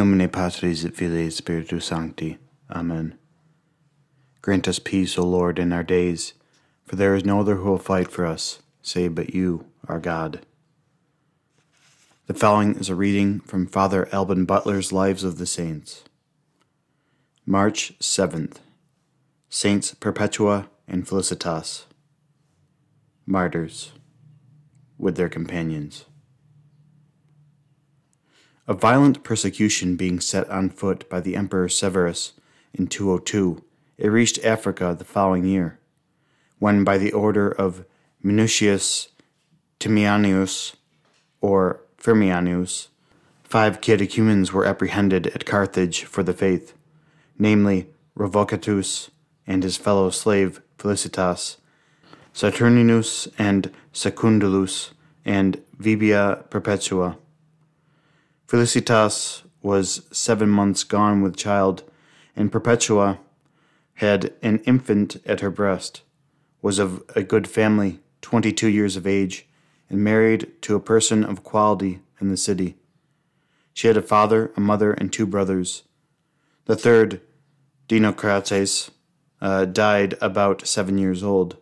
nomine Patris et Filii et Spiritus Sancti. Amen. Grant us peace, O Lord, in our days, for there is no other who will fight for us, save but you, our God. The following is a reading from Father Alban Butler's Lives of the Saints. March 7th. Saints Perpetua and Felicitas. Martyrs. With their companions. A violent persecution being set on foot by the Emperor Severus in 202, it reached Africa the following year, when by the order of Minucius Timianius, or Firmianus, five catechumens were apprehended at Carthage for the faith, namely Revocatus and his fellow slave Felicitas, Saturninus and Secundulus, and Vibia Perpetua. Felicitas was seven months gone with child, and Perpetua had an infant at her breast, was of a good family, twenty two years of age, and married to a person of quality in the city. She had a father, a mother, and two brothers. The third, Dinocrates, uh, died about seven years old.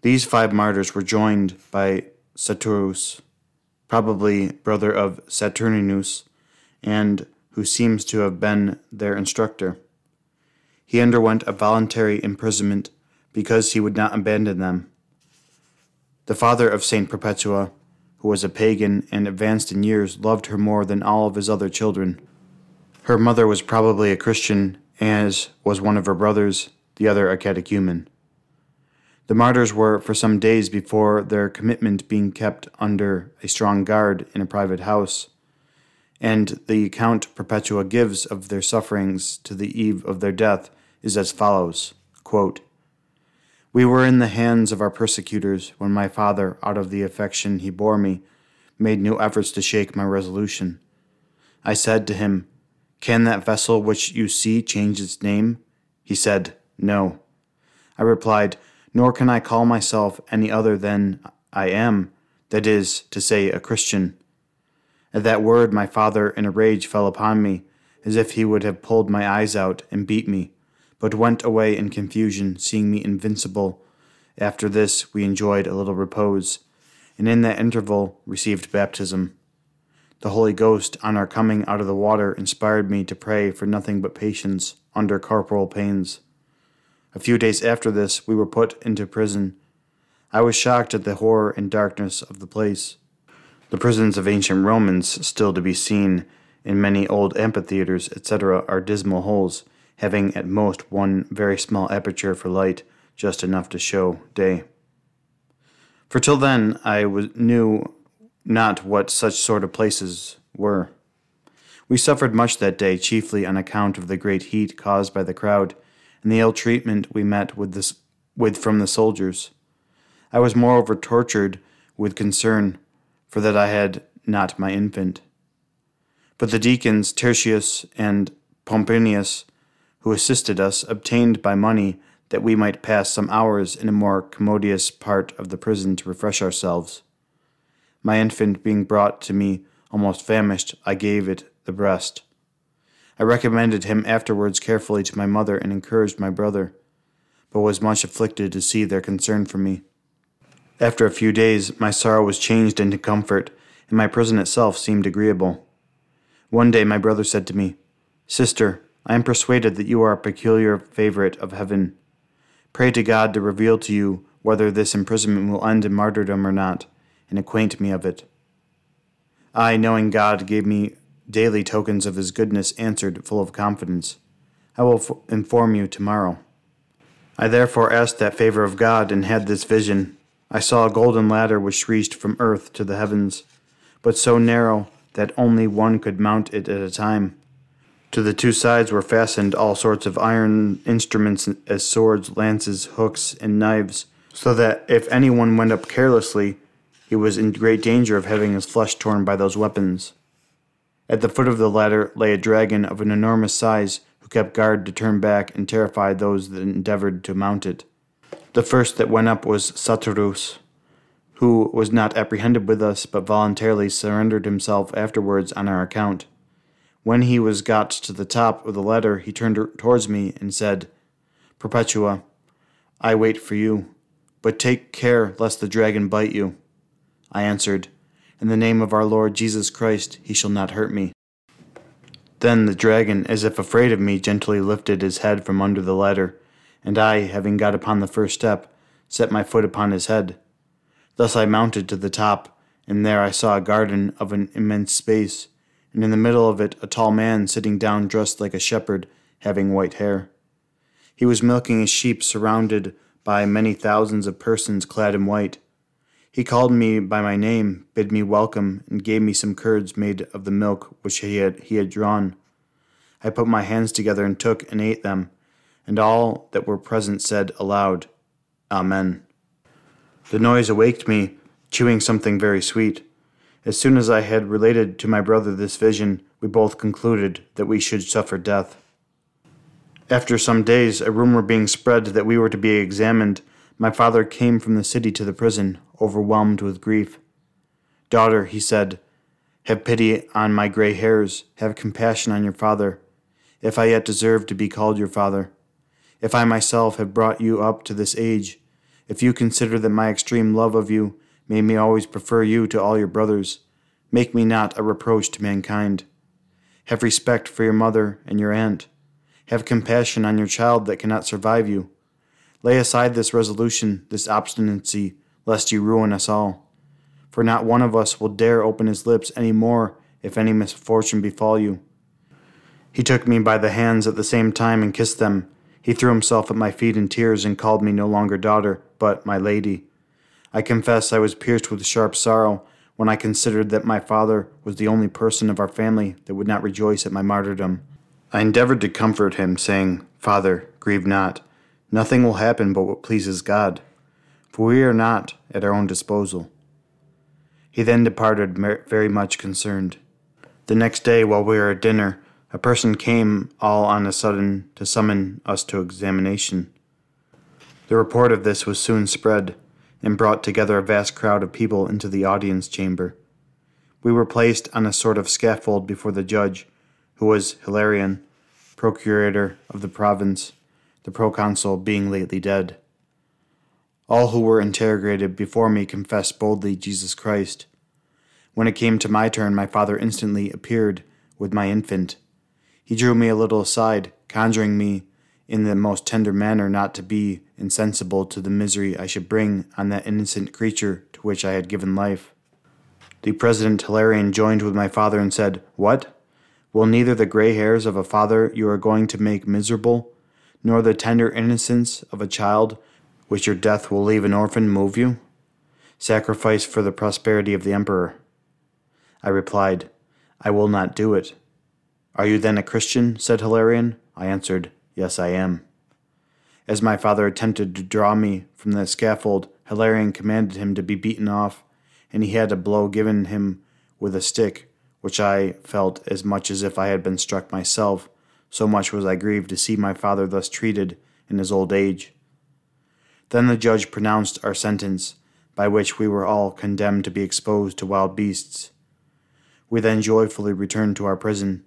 These five martyrs were joined by Saturus, probably brother of Saturninus, and who seems to have been their instructor. He underwent a voluntary imprisonment because he would not abandon them. The father of Saint Perpetua, who was a pagan and advanced in years, loved her more than all of his other children. Her mother was probably a Christian, as was one of her brothers, the other a catechumen. The martyrs were for some days before their commitment being kept under a strong guard in a private house, and the account Perpetua gives of their sufferings to the eve of their death is as follows quote, We were in the hands of our persecutors when my father, out of the affection he bore me, made no efforts to shake my resolution. I said to him, Can that vessel which you see change its name? He said, No. I replied, nor can I call myself any other than I am, that is to say, a Christian. At that word, my father in a rage fell upon me, as if he would have pulled my eyes out and beat me, but went away in confusion, seeing me invincible. After this, we enjoyed a little repose, and in that interval received baptism. The Holy Ghost, on our coming out of the water, inspired me to pray for nothing but patience under corporal pains. A few days after this, we were put into prison. I was shocked at the horror and darkness of the place. The prisons of ancient Romans, still to be seen in many old amphitheaters, etc., are dismal holes, having at most one very small aperture for light, just enough to show day. For till then I was, knew not what such sort of places were. We suffered much that day, chiefly on account of the great heat caused by the crowd and the ill treatment we met with, this, with from the soldiers. I was moreover tortured with concern, for that I had not my infant. But the deacons Tertius and Pomponius, who assisted us, obtained by money that we might pass some hours in a more commodious part of the prison to refresh ourselves. My infant being brought to me almost famished, I gave it the breast. I recommended him afterwards carefully to my mother and encouraged my brother, but was much afflicted to see their concern for me. After a few days, my sorrow was changed into comfort, and my prison itself seemed agreeable. One day my brother said to me, Sister, I am persuaded that you are a peculiar favorite of heaven. Pray to God to reveal to you whether this imprisonment will end in martyrdom or not, and acquaint me of it. I, knowing God gave me daily tokens of his goodness, answered, full of confidence, I will f- inform you tomorrow. I therefore asked that favor of God and had this vision. I saw a golden ladder which reached from earth to the heavens, but so narrow that only one could mount it at a time. To the two sides were fastened all sorts of iron instruments as swords, lances, hooks, and knives, so that if anyone went up carelessly, he was in great danger of having his flesh torn by those weapons. At the foot of the ladder lay a dragon of an enormous size who kept guard to turn back and terrify those that endeavored to mount it. The first that went up was Saturus, who was not apprehended with us, but voluntarily surrendered himself afterwards on our account. When he was got to the top of the ladder, he turned towards me and said, Perpetua, I wait for you, but take care lest the dragon bite you. I answered, In the name of our Lord Jesus Christ, he shall not hurt me. Then the dragon, as if afraid of me, gently lifted his head from under the ladder, and I, having got upon the first step, set my foot upon his head. Thus I mounted to the top, and there I saw a garden of an immense space, and in the middle of it a tall man sitting down dressed like a shepherd, having white hair. He was milking his sheep, surrounded by many thousands of persons clad in white. He called me by my name, bid me welcome, and gave me some curds made of the milk which he had, he had drawn. I put my hands together and took and ate them, and all that were present said aloud, Amen. The noise awaked me, chewing something very sweet. As soon as I had related to my brother this vision, we both concluded that we should suffer death. After some days, a rumor being spread that we were to be examined, my father came from the city to the prison, overwhelmed with grief. Daughter, he said, have pity on my gray hairs, have compassion on your father, if I yet deserve to be called your father. If I myself have brought you up to this age, if you consider that my extreme love of you made me always prefer you to all your brothers, make me not a reproach to mankind. Have respect for your mother and your aunt. Have compassion on your child that cannot survive you. Lay aside this resolution, this obstinacy, lest you ruin us all. For not one of us will dare open his lips any more if any misfortune befall you. He took me by the hands at the same time and kissed them. He threw himself at my feet in tears and called me no longer daughter, but my lady. I confess I was pierced with sharp sorrow when I considered that my father was the only person of our family that would not rejoice at my martyrdom. I endeavored to comfort him, saying, Father, grieve not. Nothing will happen but what pleases God for we are not at our own disposal. He then departed very much concerned. The next day, while we were at dinner, a person came all on a sudden to summon us to examination. The report of this was soon spread, and brought together a vast crowd of people into the audience chamber. We were placed on a sort of scaffold before the judge, who was Hilarion, procurator of the province, the proconsul being lately dead. All who were interrogated before me confessed boldly Jesus Christ. When it came to my turn, my father instantly appeared with my infant. He drew me a little aside, conjuring me in the most tender manner not to be insensible to the misery I should bring on that innocent creature to which I had given life. The President Hilarion joined with my father and said, What? Will neither the gray hairs of a father you are going to make miserable, nor the tender innocence of a child which your death will leave an orphan, move you? Sacrifice for the prosperity of the emperor. I replied, I will not do it. Are you then a Christian? said Hilarion. I answered, Yes, I am. As my father attempted to draw me from the scaffold, Hilarion commanded him to be beaten off, and he had a blow given him with a stick, which I felt as much as if I had been struck myself, so much was I grieved to see my father thus treated in his old age. Then the judge pronounced our sentence, by which we were all condemned to be exposed to wild beasts. We then joyfully returned to our prison,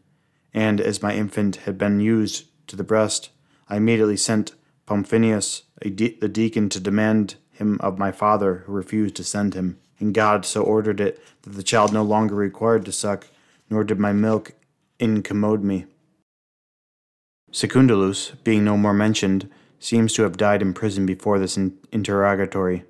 and as my infant had been used to the breast, I immediately sent Pomponius, de- the deacon, to demand him of my father, who refused to send him. And God so ordered it that the child no longer required to suck, nor did my milk incommode me. Secundulus, being no more mentioned, seems to have died in prison before this in- interrogatory.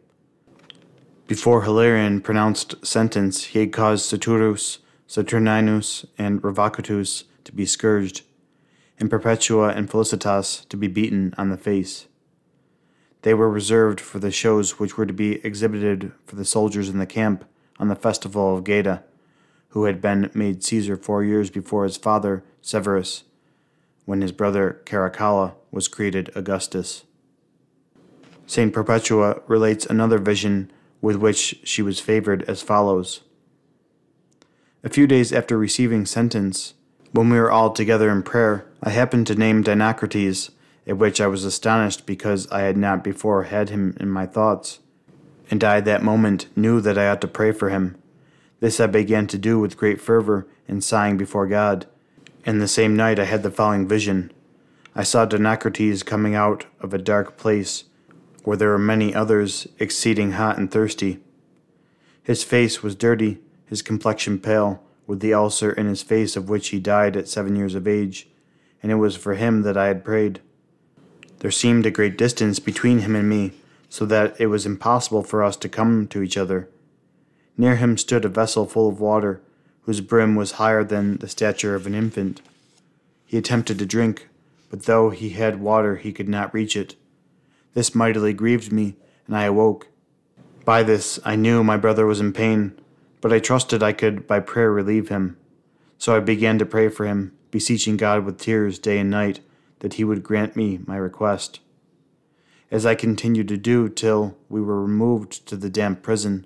Before Hilarion pronounced sentence, he had caused Saturus, Saturninus, and Revocatus to be scourged, and Perpetua and Felicitas to be beaten on the face. They were reserved for the shows which were to be exhibited for the soldiers in the camp on the festival of Geta, who had been made Caesar four years before his father Severus, when his brother Caracalla was created Augustus. St. Perpetua relates another vision with which she was favored as follows A few days after receiving sentence, when we were all together in prayer, I happened to name Dinocrates, at which I was astonished because I had not before had him in my thoughts, and I that moment knew that I ought to pray for him. This I began to do with great fervor and sighing before God And the same night I had the following vision. I saw Dinocrates coming out of a dark place, where there were many others exceeding hot and thirsty. His face was dirty, his complexion pale, with the ulcer in his face of which he died at seven years of age, and it was for him that I had prayed. There seemed a great distance between him and me, so that it was impossible for us to come to each other. Near him stood a vessel full of water, whose brim was higher than the stature of an infant. He attempted to drink, but though he had water, he could not reach it. This mightily grieved me, and I awoke. By this I knew my brother was in pain, but I trusted I could by prayer relieve him. So I began to pray for him, beseeching God with tears day and night that he would grant me my request. As I continued to do till we were removed to the damp prison,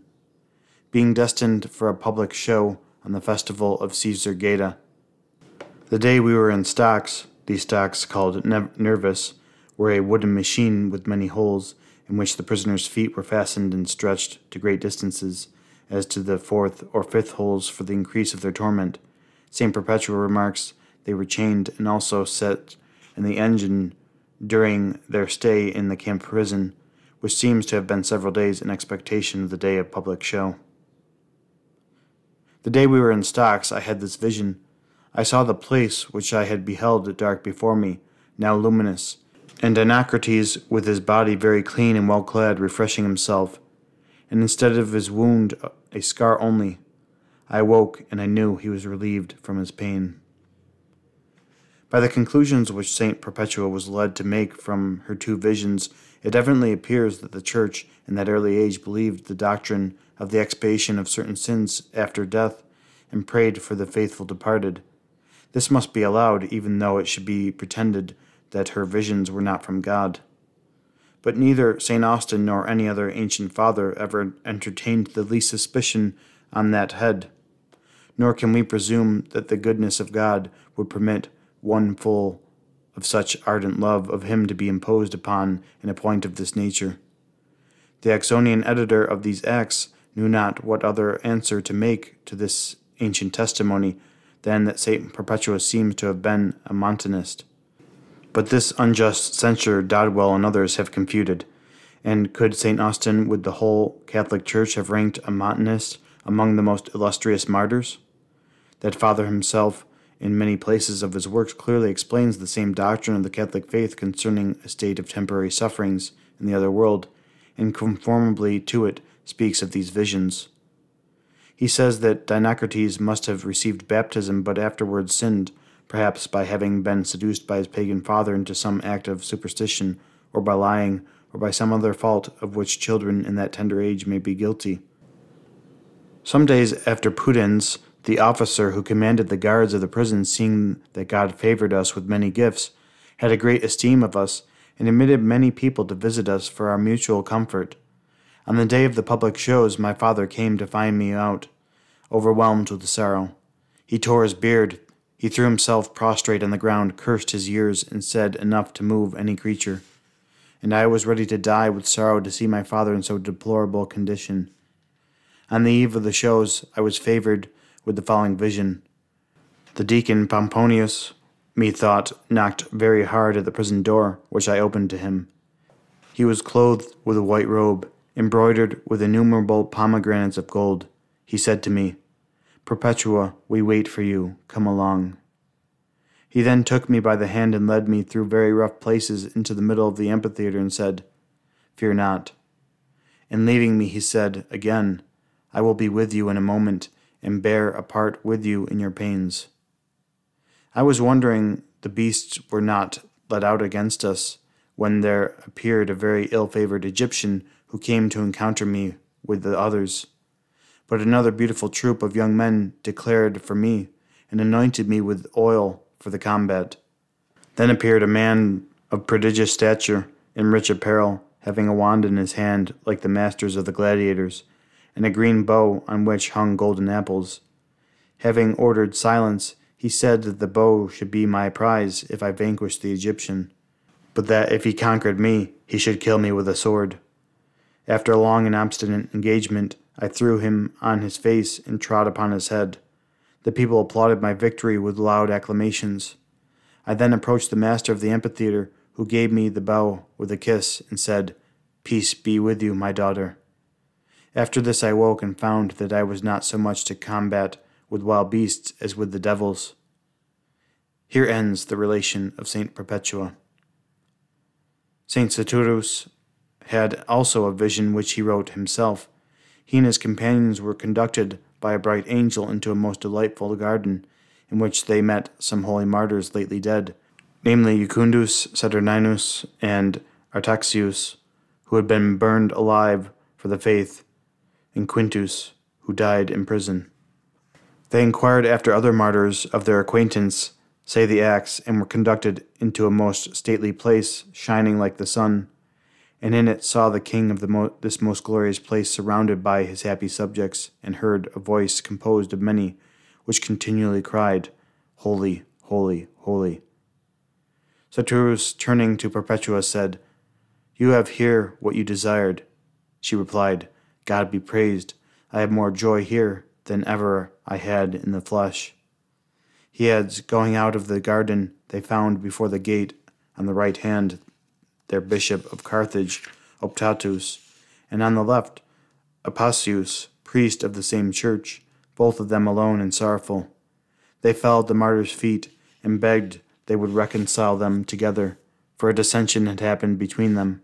being destined for a public show on the festival of Caesar Geta. The day we were in stocks, these stocks called nervus, were a wooden machine with many holes, in which the prisoners' feet were fastened and stretched to great distances, as to the fourth or fifth holes for the increase of their torment. St. Perpetua remarks they were chained and also set in the engine during their stay in the camp prison, which seems to have been several days in expectation of the day of public show. The day we were in stocks, I had this vision I saw the place which I had beheld dark before me, now luminous, and Dinocrates with his body very clean and well clad, refreshing himself, and instead of his wound, a scar only. I awoke, and I knew he was relieved from his pain. By the conclusions which Saint Perpetua was led to make from her two visions, it evidently appears that the Church in that early age believed the doctrine of the expiation of certain sins after death, and prayed for the faithful departed. This must be allowed, even though it should be pretended that her visions were not from God. But neither St. Austin nor any other ancient father ever entertained the least suspicion on that head. Nor can we presume that the goodness of God would permit one full of such ardent love of him to be imposed upon in a point of this nature. The Oxonian editor of these Acts knew not what other answer to make to this ancient testimony than that St. Perpetua seems to have been a Montanist. But this unjust censure Dodwell and others have confuted. And could St. Austin with the whole Catholic Church have ranked a Montanist among the most illustrious martyrs? That Father himself, in many places of his works, clearly explains the same doctrine of the Catholic faith concerning a state of temporary sufferings in the other world, and conformably to it speaks of these visions. He says that Dinocrates must have received baptism but afterwards sinned, perhaps by having been seduced by his pagan father into some act of superstition, or by lying, or by some other fault of which children in that tender age may be guilty. Some days after Pudens, the officer who commanded the guards of the prison, seeing that God favored us with many gifts, had a great esteem of us, and admitted many people to visit us for our mutual comfort. On the day of the public shows, my father came to find me out, overwhelmed with sorrow. He tore his beard. He threw himself prostrate on the ground, cursed his years, and said enough to move any creature. And I was ready to die with sorrow to see my father in so deplorable condition. On the eve of the shows, I was favored with the following vision. The deacon Pomponius, methought, knocked very hard at the prison door, which I opened to him. He was clothed with a white robe, embroidered with innumerable pomegranates of gold. He said to me, Perpetua, we wait for you. Come along. He then took me by the hand and led me through very rough places into the middle of the amphitheater and said, Fear not. And leaving me, he said again, I will be with you in a moment and bear a part with you in your pains. I was wondering the beasts were not let out against us when there appeared a very ill favored Egyptian who came to encounter me with the others. But another beautiful troop of young men declared for me and anointed me with oil for the combat. Then appeared a man of prodigious stature in rich apparel, having a wand in his hand like the masters of the gladiators, and a green bow on which hung golden apples. Having ordered silence, he said that the bow should be my prize if I vanquished the Egyptian, but that if he conquered me, he should kill me with a sword. After a long and obstinate engagement, I threw him on his face and trod upon his head. The people applauded my victory with loud acclamations. I then approached the master of the amphitheater, who gave me the bow with a kiss and said, Peace be with you, my daughter. After this I woke and found that I was not so much to combat with wild beasts as with the devils. Here ends the relation of Saint Perpetua. Saint Saturnus had also a vision which he wrote himself. He and his companions were conducted by a bright angel into a most delightful garden, in which they met some holy martyrs lately dead, namely Jucundus, Saturninus, and Artaxius, who had been burned alive for the faith, and Quintus, who died in prison. They inquired after other martyrs of their acquaintance, say the Acts, and were conducted into a most stately place, shining like the sun and in it saw the king of the mo- this most glorious place surrounded by his happy subjects, and heard a voice composed of many, which continually cried, Holy, holy, holy. Saturnus, turning to Perpetua, said, You have here what you desired. She replied, God be praised, I have more joy here than ever I had in the flesh. He adds, Going out of the garden, they found before the gate on the right hand their bishop of Carthage, Optatus, and on the left, Apicius, priest of the same church, both of them alone and sorrowful. They fell at the martyr's feet and begged they would reconcile them together, for a dissension had happened between them.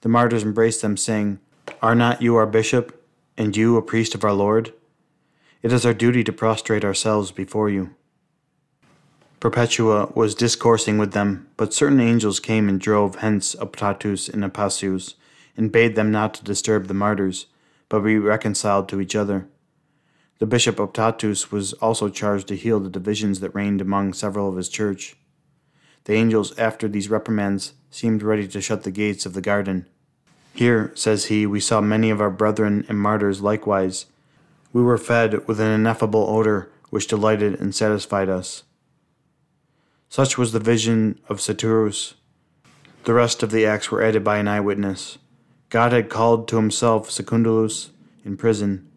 The martyrs embraced them, saying, Are not you our bishop, and you a priest of our Lord? It is our duty to prostrate ourselves before you. Perpetua was discoursing with them, but certain angels came and drove hence Optatus and Apicius, and bade them not to disturb the martyrs, but be reconciled to each other. The bishop Optatus was also charged to heal the divisions that reigned among several of his church. The angels, after these reprimands, seemed ready to shut the gates of the garden. Here, says he, we saw many of our brethren and martyrs likewise. We were fed with an ineffable odor which delighted and satisfied us. Such was the vision of Saturnus. The rest of the acts were added by an eyewitness. God had called to himself Secundulus in prison.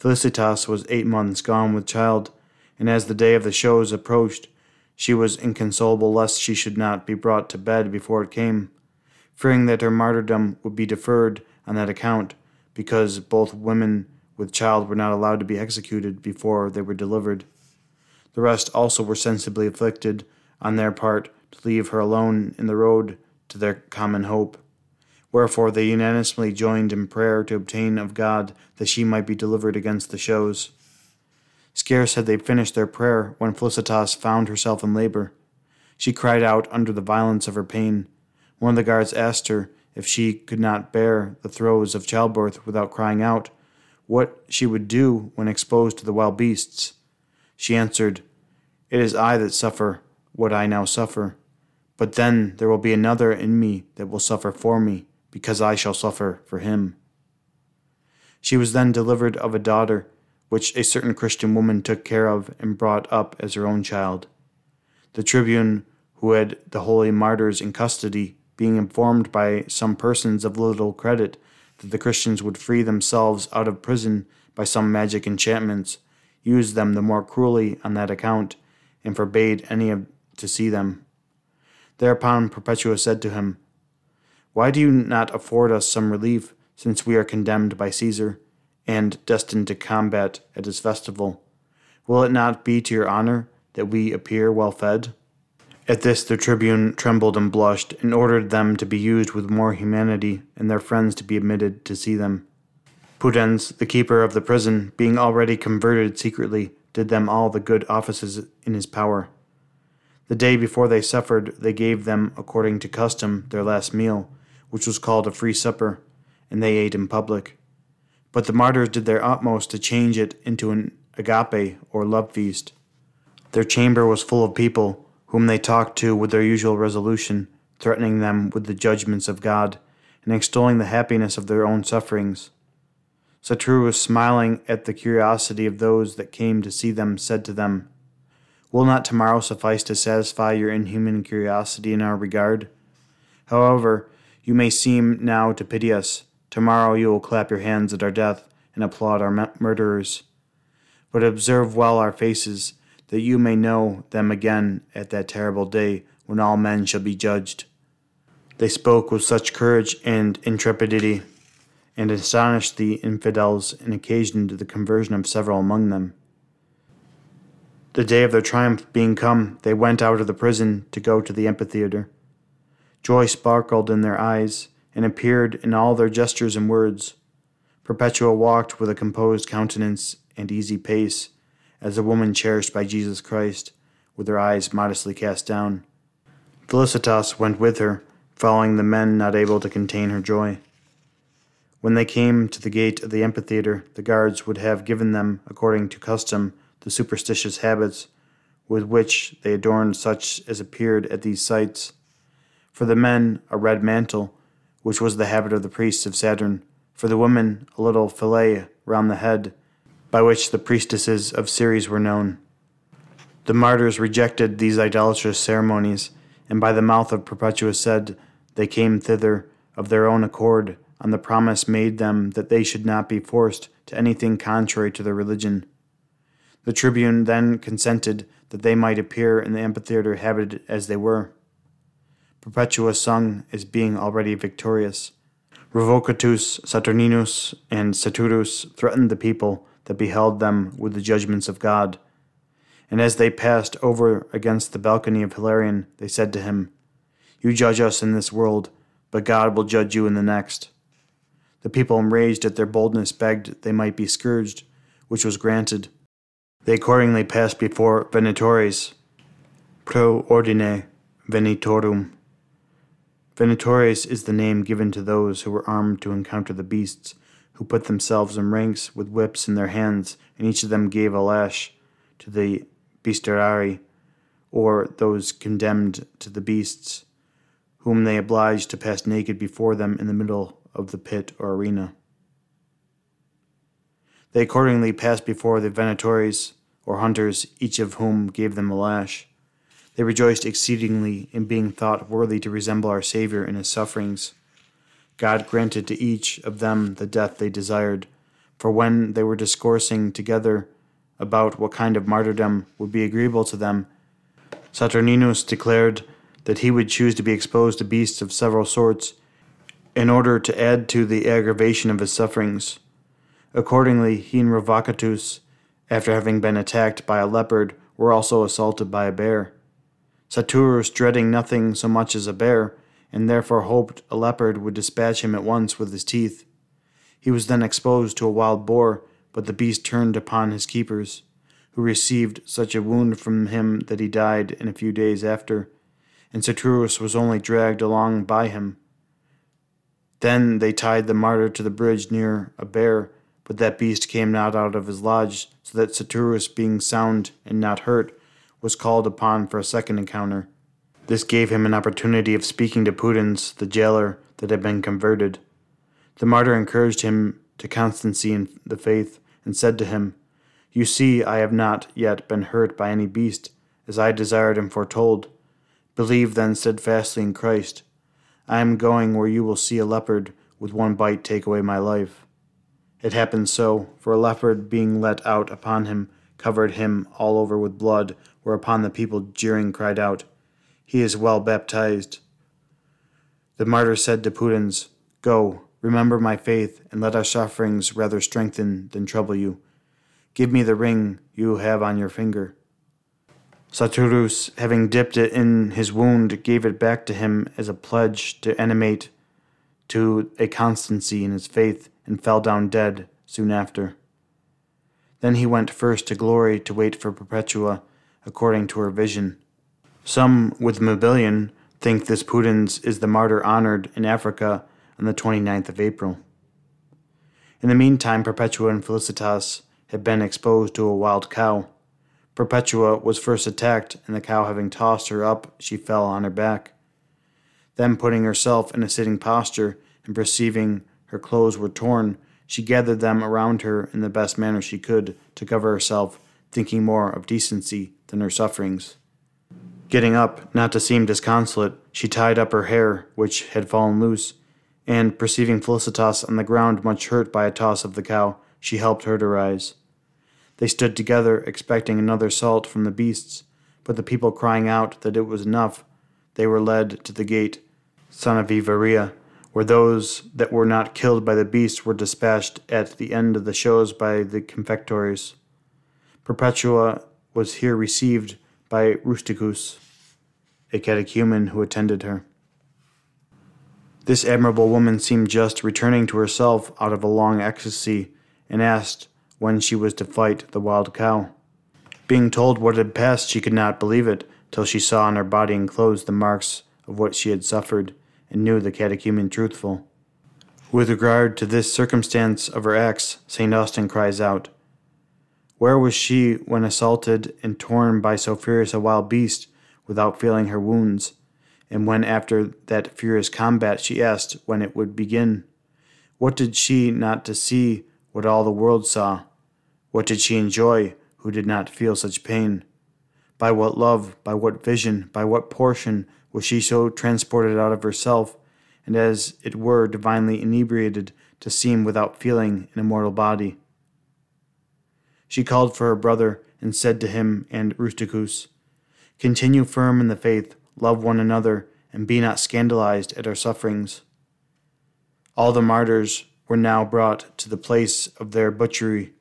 Felicitas was eight months gone with child, and as the day of the shows approached, she was inconsolable lest she should not be brought to bed before it came, fearing that her martyrdom would be deferred on that account, because both women with child were not allowed to be executed before they were delivered. The rest also were sensibly afflicted on their part to leave her alone in the road to their common hope. Wherefore they unanimously joined in prayer to obtain of God that she might be delivered against the shows. Scarce had they finished their prayer when Felicitas found herself in labor. She cried out under the violence of her pain. One of the guards asked her if she could not bear the throes of childbirth without crying out, what she would do when exposed to the wild beasts. She answered, It is I that suffer what I now suffer. But then there will be another in me that will suffer for me, because I shall suffer for him. She was then delivered of a daughter, which a certain Christian woman took care of and brought up as her own child. The tribune, who had the holy martyrs in custody, being informed by some persons of little credit that the Christians would free themselves out of prison by some magic enchantments, used them the more cruelly on that account, and forbade any of to see them. Thereupon Perpetua said to him, Why do you not afford us some relief, since we are condemned by Caesar, and destined to combat at his festival? Will it not be to your honor that we appear well fed? At this the tribune trembled and blushed, and ordered them to be used with more humanity, and their friends to be admitted to see them. Pudens, the keeper of the prison, being already converted secretly, did them all the good offices in his power. The day before they suffered, they gave them, according to custom, their last meal, which was called a free supper, and they ate in public. But the martyrs did their utmost to change it into an agape, or love feast. Their chamber was full of people, whom they talked to with their usual resolution, threatening them with the judgments of God, and extolling the happiness of their own sufferings. Saturnus, smiling at the curiosity of those that came to see them, said to them, Will not tomorrow suffice to satisfy your inhuman curiosity in our regard? However, you may seem now to pity us. Tomorrow you will clap your hands at our death and applaud our murderers. But observe well our faces, that you may know them again at that terrible day when all men shall be judged. They spoke with such courage and intrepidity, and astonished the infidels, and occasioned the conversion of several among them. The day of their triumph being come, they went out of the prison to go to the amphitheatre. Joy sparkled in their eyes, and appeared in all their gestures and words. Perpetua walked with a composed countenance and easy pace, as a woman cherished by Jesus Christ, with her eyes modestly cast down. Felicitas went with her, following the men not able to contain her joy. When they came to the gate of the amphitheatre, the guards would have given them, according to custom, the superstitious habits with which they adorned such as appeared at these sights. For the men, a red mantle, which was the habit of the priests of Saturn. For the women, a little fillet round the head, by which the priestesses of Ceres were known. The martyrs rejected these idolatrous ceremonies, and by the mouth of Perpetua said they came thither of their own accord on the promise made them that they should not be forced to anything contrary to their religion. The tribune then consented that they might appear in the amphitheatre habited as they were. Perpetua sung as being already victorious. Revocatus, Saturninus, and Saturus threatened the people that beheld them with the judgments of God. And as they passed over against the balcony of Hilarion, they said to him, You judge us in this world, but God will judge you in the next. The people, enraged at their boldness, begged they might be scourged, which was granted. They accordingly passed before Venatores, pro ordine venatorum. Venatores is the name given to those who were armed to encounter the beasts, who put themselves in ranks with whips in their hands, and each of them gave a lash to the bestiarii, or those condemned to the beasts, whom they obliged to pass naked before them in the middle of the pit or arena. They accordingly passed before the venatores, or hunters, each of whom gave them a lash. They rejoiced exceedingly in being thought worthy to resemble our Saviour in his sufferings. God granted to each of them the death they desired, for when they were discoursing together about what kind of martyrdom would be agreeable to them, Saturninus declared that he would choose to be exposed to beasts of several sorts in order to add to the aggravation of his sufferings. Accordingly, he and Revocatus, after having been attacked by a leopard, were also assaulted by a bear. Saturus, dreading nothing so much as a bear, and therefore hoped a leopard would dispatch him at once with his teeth. He was then exposed to a wild boar, but the beast turned upon his keepers, who received such a wound from him that he died in a few days after, and Saturus was only dragged along by him. Then they tied the martyr to the bridge near a bear, but that beast came not out of his lodge, so that Saturus, being sound and not hurt, was called upon for a second encounter. This gave him an opportunity of speaking to Pudens, the jailer that had been converted. The martyr encouraged him to constancy in the faith, and said to him, You see, I have not yet been hurt by any beast, as I desired and foretold. Believe then steadfastly in Christ. I am going where you will see a leopard with one bite take away my life. It happened so, for a leopard being let out upon him covered him all over with blood, whereupon the people jeering cried out, He is well baptized. The martyr said to Pudens, Go, remember my faith, and let our sufferings rather strengthen than trouble you. Give me the ring you have on your finger. Saturus, having dipped it in his wound, gave it back to him as a pledge to animate to a constancy in his faith, and fell down dead soon after. Then he went first to glory to wait for Perpetua, according to her vision. Some, with Mabillon, think this Pudens is the martyr honored in Africa on the 29th of April. In the meantime, Perpetua and Felicitas had been exposed to a wild cow. Perpetua was first attacked, and the cow having tossed her up, she fell on her back. Then, putting herself in a sitting posture, and perceiving her clothes were torn, she gathered them around her in the best manner she could to cover herself, thinking more of decency than her sufferings. Getting up, not to seem disconsolate, she tied up her hair, which had fallen loose, and, perceiving Felicitas on the ground much hurt by a toss of the cow, she helped her to rise. They stood together, expecting another assault from the beasts, but the people crying out that it was enough, they were led to the gate, Sanavivaria, where those that were not killed by the beasts were dispatched at the end of the shows by the confectores. Perpetua was here received by Rusticus, a catechumen who attended her. This admirable woman seemed just returning to herself out of a long ecstasy, and asked when she was to fight the wild cow. Being told what had passed, she could not believe it till she saw on her body and clothes the marks of what she had suffered, and knew the catechumen truthful. With regard to this circumstance of her acts, St. Austin cries out, Where was she when assaulted and torn by so furious a wild beast, without feeling her wounds? And when after that furious combat she asked when it would begin? What did she not to see what all the world saw? What did she enjoy who did not feel such pain? By what love, by what vision, by what portion was she so transported out of herself, and as it were divinely inebriated to seem without feeling an immortal body? She called for her brother and said to him and Rusticus, Continue firm in the faith, love one another, and be not scandalized at our sufferings. All the martyrs were now brought to the place of their butchery,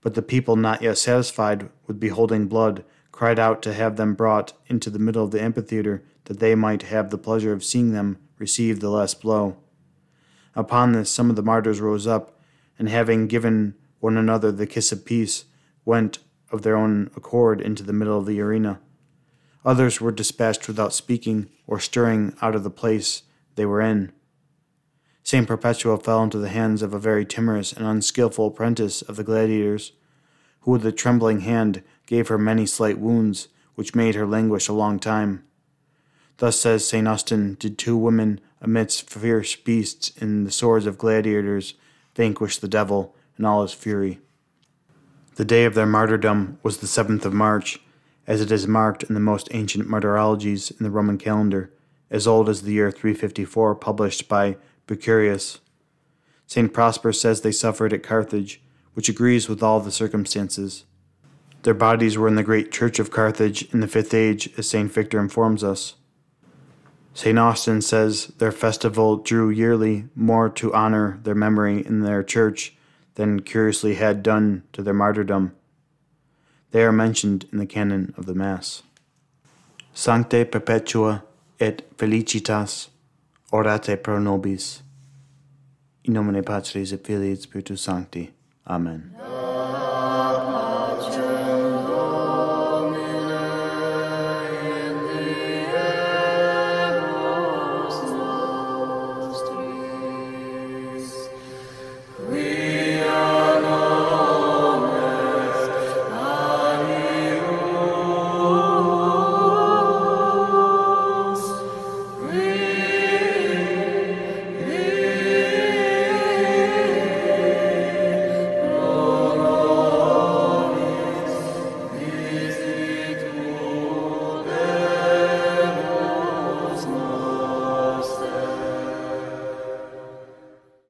but the people, not yet satisfied with beholding blood, cried out to have them brought into the middle of the amphitheatre, that they might have the pleasure of seeing them receive the last blow. Upon this, some of the martyrs rose up, and having given one another the kiss of peace, went of their own accord into the middle of the arena. Others were dispatched without speaking or stirring out of the place they were in. St. Perpetua fell into the hands of a very timorous and unskilful apprentice of the gladiators, who with a trembling hand gave her many slight wounds, which made her languish a long time. Thus says St. Austin, did two women amidst fierce beasts in the swords of gladiators vanquish the devil in all his fury. The day of their martyrdom was the seventh of March, as it is marked in the most ancient martyrologies in the Roman calendar, as old as the year 354, published by Bucherius. St. Prosper says they suffered at Carthage, which agrees with all the circumstances. Their bodies were in the great church of Carthage in the fifth age, as St. Victor informs us. St. Austin says their festival drew yearly more to honor their memory in their church than curiously had done to their martyrdom. They are mentioned in the canon of the Mass. Sancte perpetua et felicitas orate pro nobis. In nomine Patris et Filii et Spiritus Sancti. Amen.